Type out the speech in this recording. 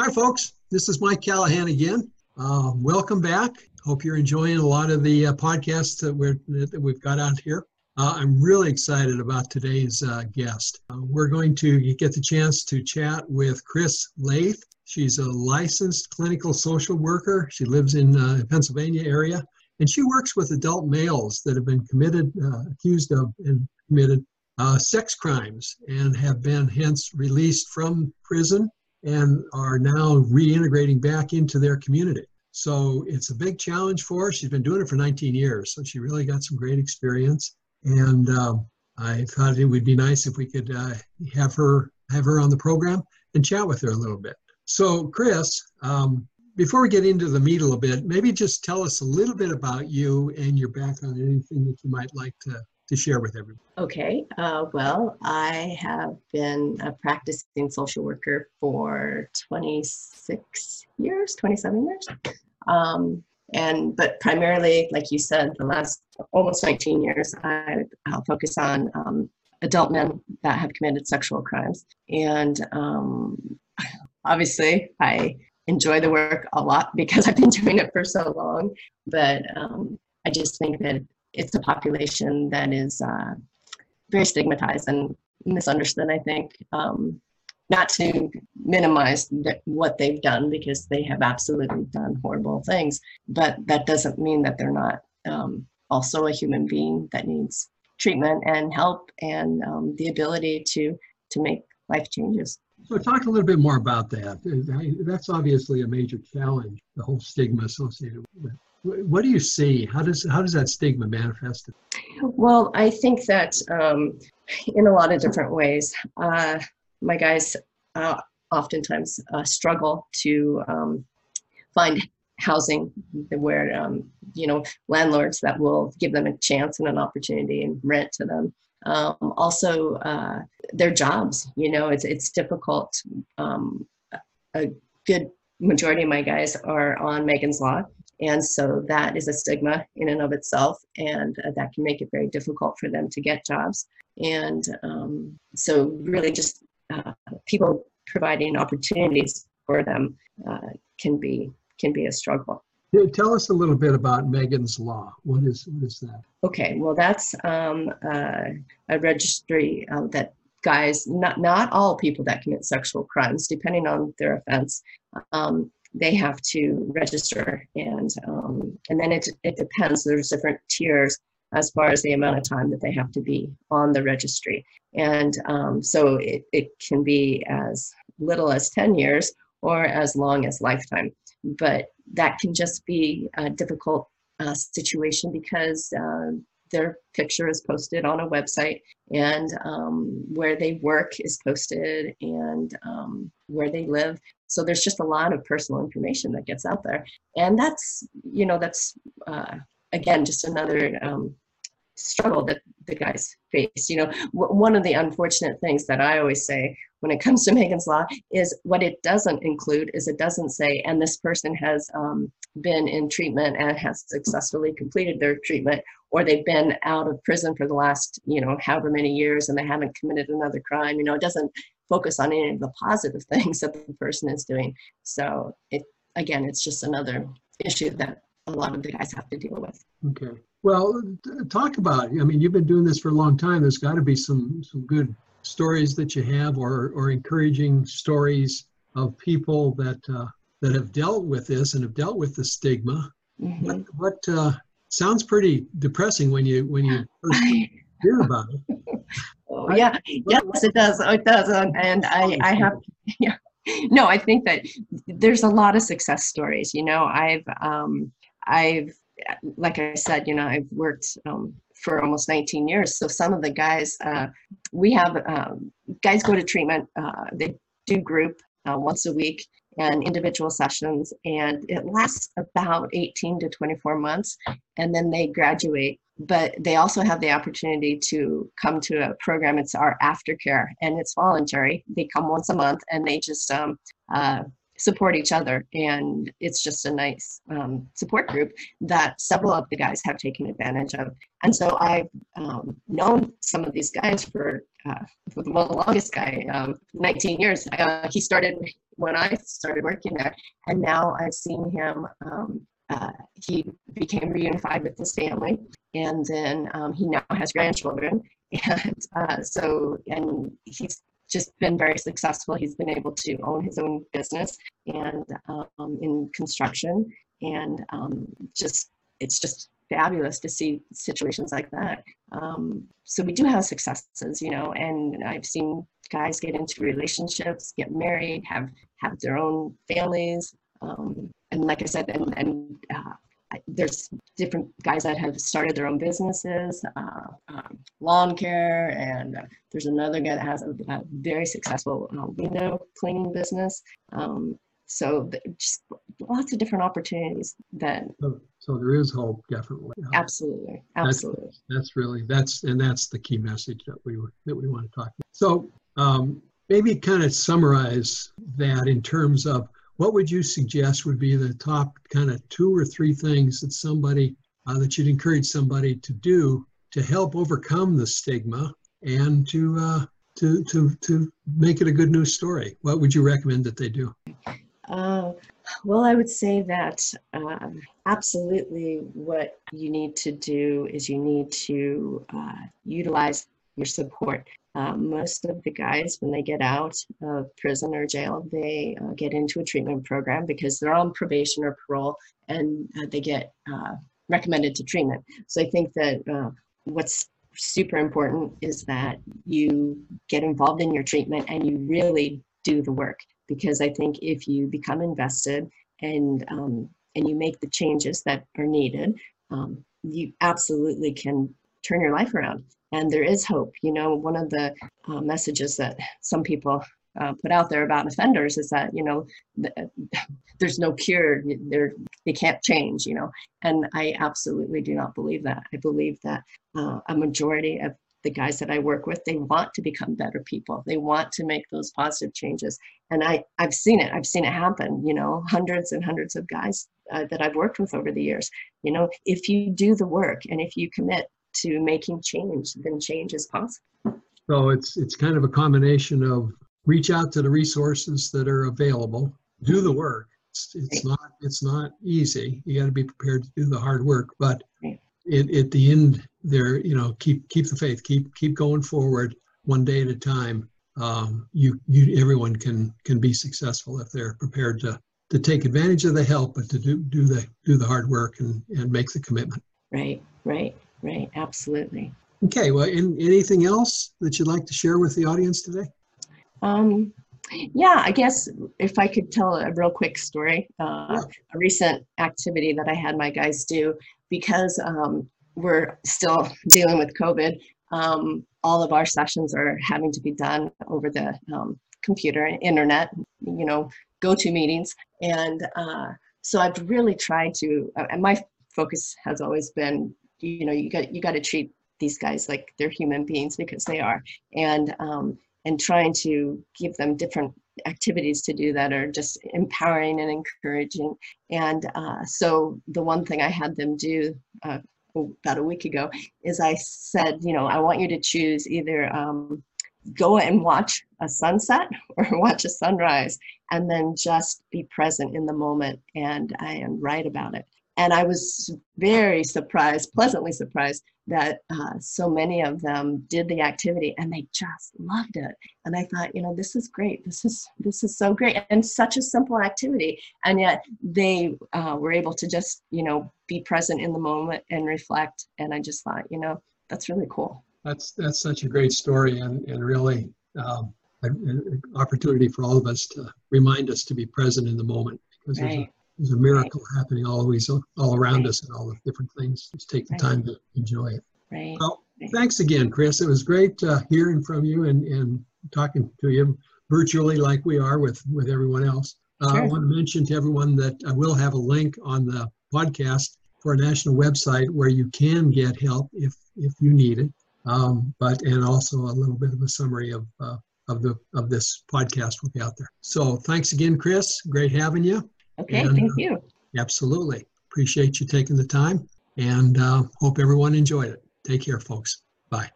Hi, folks. This is Mike Callahan again. Uh, welcome back. Hope you're enjoying a lot of the uh, podcasts that, we're, that we've got out here. Uh, I'm really excited about today's uh, guest. Uh, we're going to get the chance to chat with Chris Lath. She's a licensed clinical social worker. She lives in the uh, Pennsylvania area, and she works with adult males that have been committed, accused of, and committed sex crimes and have been hence released from prison and are now reintegrating back into their community. So it's a big challenge for her. She's been doing it for 19 years, so she really got some great experience. And um, I thought it would be nice if we could uh, have her have her on the program and chat with her a little bit. So, Chris, um, before we get into the meat a little bit, maybe just tell us a little bit about you and your background, anything that you might like to to share with everyone? Okay, uh, well, I have been a practicing social worker for 26 years, 27 years. Um, and but primarily, like you said, the last almost 19 years, I I'll focus on um, adult men that have committed sexual crimes. And um, obviously, I enjoy the work a lot because I've been doing it for so long. But um, I just think that it's a population that is uh, very stigmatized and misunderstood, I think. Um, not to minimize what they've done because they have absolutely done horrible things, but that doesn't mean that they're not um, also a human being that needs treatment and help and um, the ability to to make life changes. So talk a little bit more about that. That's obviously a major challenge, the whole stigma associated with it what do you see? How does how does that stigma manifest? Well, I think that um, in a lot of different ways. Uh, my guys uh, oftentimes uh, struggle to um, find housing where um, you know landlords that will give them a chance and an opportunity and rent to them. Um, also, uh, their jobs. You know, it's it's difficult. Um, a good majority of my guys are on Megan's Law and so that is a stigma in and of itself, and uh, that can make it very difficult for them to get jobs. And um, so, really, just uh, people providing opportunities for them uh, can be can be a struggle. Tell us a little bit about Megan's Law. What is what is that? Okay, well, that's um, uh, a registry uh, that guys, not not all people that commit sexual crimes, depending on their offense, um, they have to register and um, and then it, it depends. There's different tiers as far as the amount of time that they have to be on the registry. And um, so it, it can be as little as 10 years or as long as lifetime. But that can just be a difficult uh, situation because uh, their picture is posted on a website and um, where they work is posted and um, where they live. So there's just a lot of personal information that gets out there. And that's you know that's uh, again just another um, struggle that the guys face. You know w- one of the unfortunate things that i always say when it comes to megan's law is what it doesn't include is it doesn't say and this person has um, been in treatment and has successfully completed their treatment or they've been out of prison for the last you know however many years and they haven't committed another crime you know it doesn't focus on any of the positive things that the person is doing. So it again, it's just another issue that a lot of the guys have to deal with. Okay. Well, talk about. I mean, you've been doing this for a long time. There's got to be some some good stories that you have, or or encouraging stories of people that uh, that have dealt with this and have dealt with the stigma. Mm-hmm. What what uh, sounds pretty depressing when you when you first hear about it. Oh, yeah, yes, it does. It does, and I, I have, yeah. No, I think that there's a lot of success stories. You know, I've, um, I've, like I said, you know, I've worked um, for almost 19 years. So some of the guys, uh, we have um, guys go to treatment. Uh, they do group uh, once a week and individual sessions, and it lasts about 18 to 24 months, and then they graduate but they also have the opportunity to come to a program. It's our aftercare, and it's voluntary. They come once a month, and they just um, uh, support each other and it's just a nice um, support group that several of the guys have taken advantage of and so i've um, known some of these guys for, uh, the, the longest guy um, 19 years uh, he started when i started working there and now i've seen him um, uh, he became reunified with his family and then um, he now has grandchildren and uh, so and he's just been very successful. He's been able to own his own business and um, in construction, and um, just it's just fabulous to see situations like that. Um, so we do have successes, you know, and I've seen guys get into relationships, get married, have have their own families, um, and like I said, and and uh, there's different guys that have started their own businesses, uh, um, lawn care, and uh, there's another guy that has a, a very successful uh, window cleaning business. Um, so just lots of different opportunities that. So, so there is hope, definitely. Absolutely, absolutely. That's, that's, really that's and that's the key message that we that we want to talk. About. So um, maybe kind of summarize that in terms of what would you suggest would be the top kind of two or three things that somebody uh, that you'd encourage somebody to do to help overcome the stigma and to uh, to to to make it a good news story? What would you recommend that they do? Uh, well, I would say that uh, absolutely what you need to do is you need to uh, utilize your support. Uh, most of the guys, when they get out of prison or jail, they uh, get into a treatment program because they're on probation or parole and uh, they get uh, recommended to treatment. So I think that uh, what's super important is that you get involved in your treatment and you really do the work because I think if you become invested and um, and you make the changes that are needed, um, you absolutely can turn your life around and there is hope. You know, one of the uh, messages that some people uh, put out there about offenders is that you know th- there's no cure. They're, they can't change. You know, and I absolutely do not believe that. I believe that uh, a majority of the guys that I work with, they want to become better people. They want to make those positive changes. And I, I've seen it. I've seen it happen, you know, hundreds and hundreds of guys uh, that I've worked with over the years. You know, if you do the work and if you commit to making change, then change is possible. So it's it's kind of a combination of reach out to the resources that are available, do the work. It's, it's not it's not easy. You got to be prepared to do the hard work, but it, at the end there, you know, keep keep the faith, keep keep going forward one day at a time. Um, you you everyone can can be successful if they're prepared to to take advantage of the help, but to do do the do the hard work and and make the commitment. Right, right. Right, absolutely. Okay, well, in, anything else that you'd like to share with the audience today? Um, yeah, I guess if I could tell a real quick story, uh, yeah. a recent activity that I had my guys do because um, we're still dealing with COVID. Um, all of our sessions are having to be done over the um, computer and internet, you know, go-to meetings, and uh, so I've really tried to. Uh, and my focus has always been you know you got you got to treat these guys like they're human beings because they are and um, and trying to give them different activities to do that are just empowering and encouraging and uh, so the one thing i had them do uh, about a week ago is i said you know i want you to choose either um, go and watch a sunset or watch a sunrise and then just be present in the moment and and write about it and I was very surprised, pleasantly surprised, that uh, so many of them did the activity and they just loved it. And I thought, you know, this is great. This is this is so great and such a simple activity, and yet they uh, were able to just, you know, be present in the moment and reflect. And I just thought, you know, that's really cool. That's that's such a great story and and really. Um, an opportunity for all of us to remind us to be present in the moment because right there's a miracle right. happening always all around right. us and all the different things. Just take the right. time to enjoy it. Right. Well, thanks again, Chris. It was great uh, hearing from you and, and talking to you virtually like we are with, with everyone else. Uh, sure. I want to mention to everyone that I will have a link on the podcast for a national website where you can get help if, if you need it. Um, but and also a little bit of a summary of uh, of the of this podcast will be out there. So thanks again, Chris. Great having you. Okay, And, thank uh, you. Absolutely. Appreciate you taking the time and uh, hope everyone enjoyed it. Take care, folks. Bye.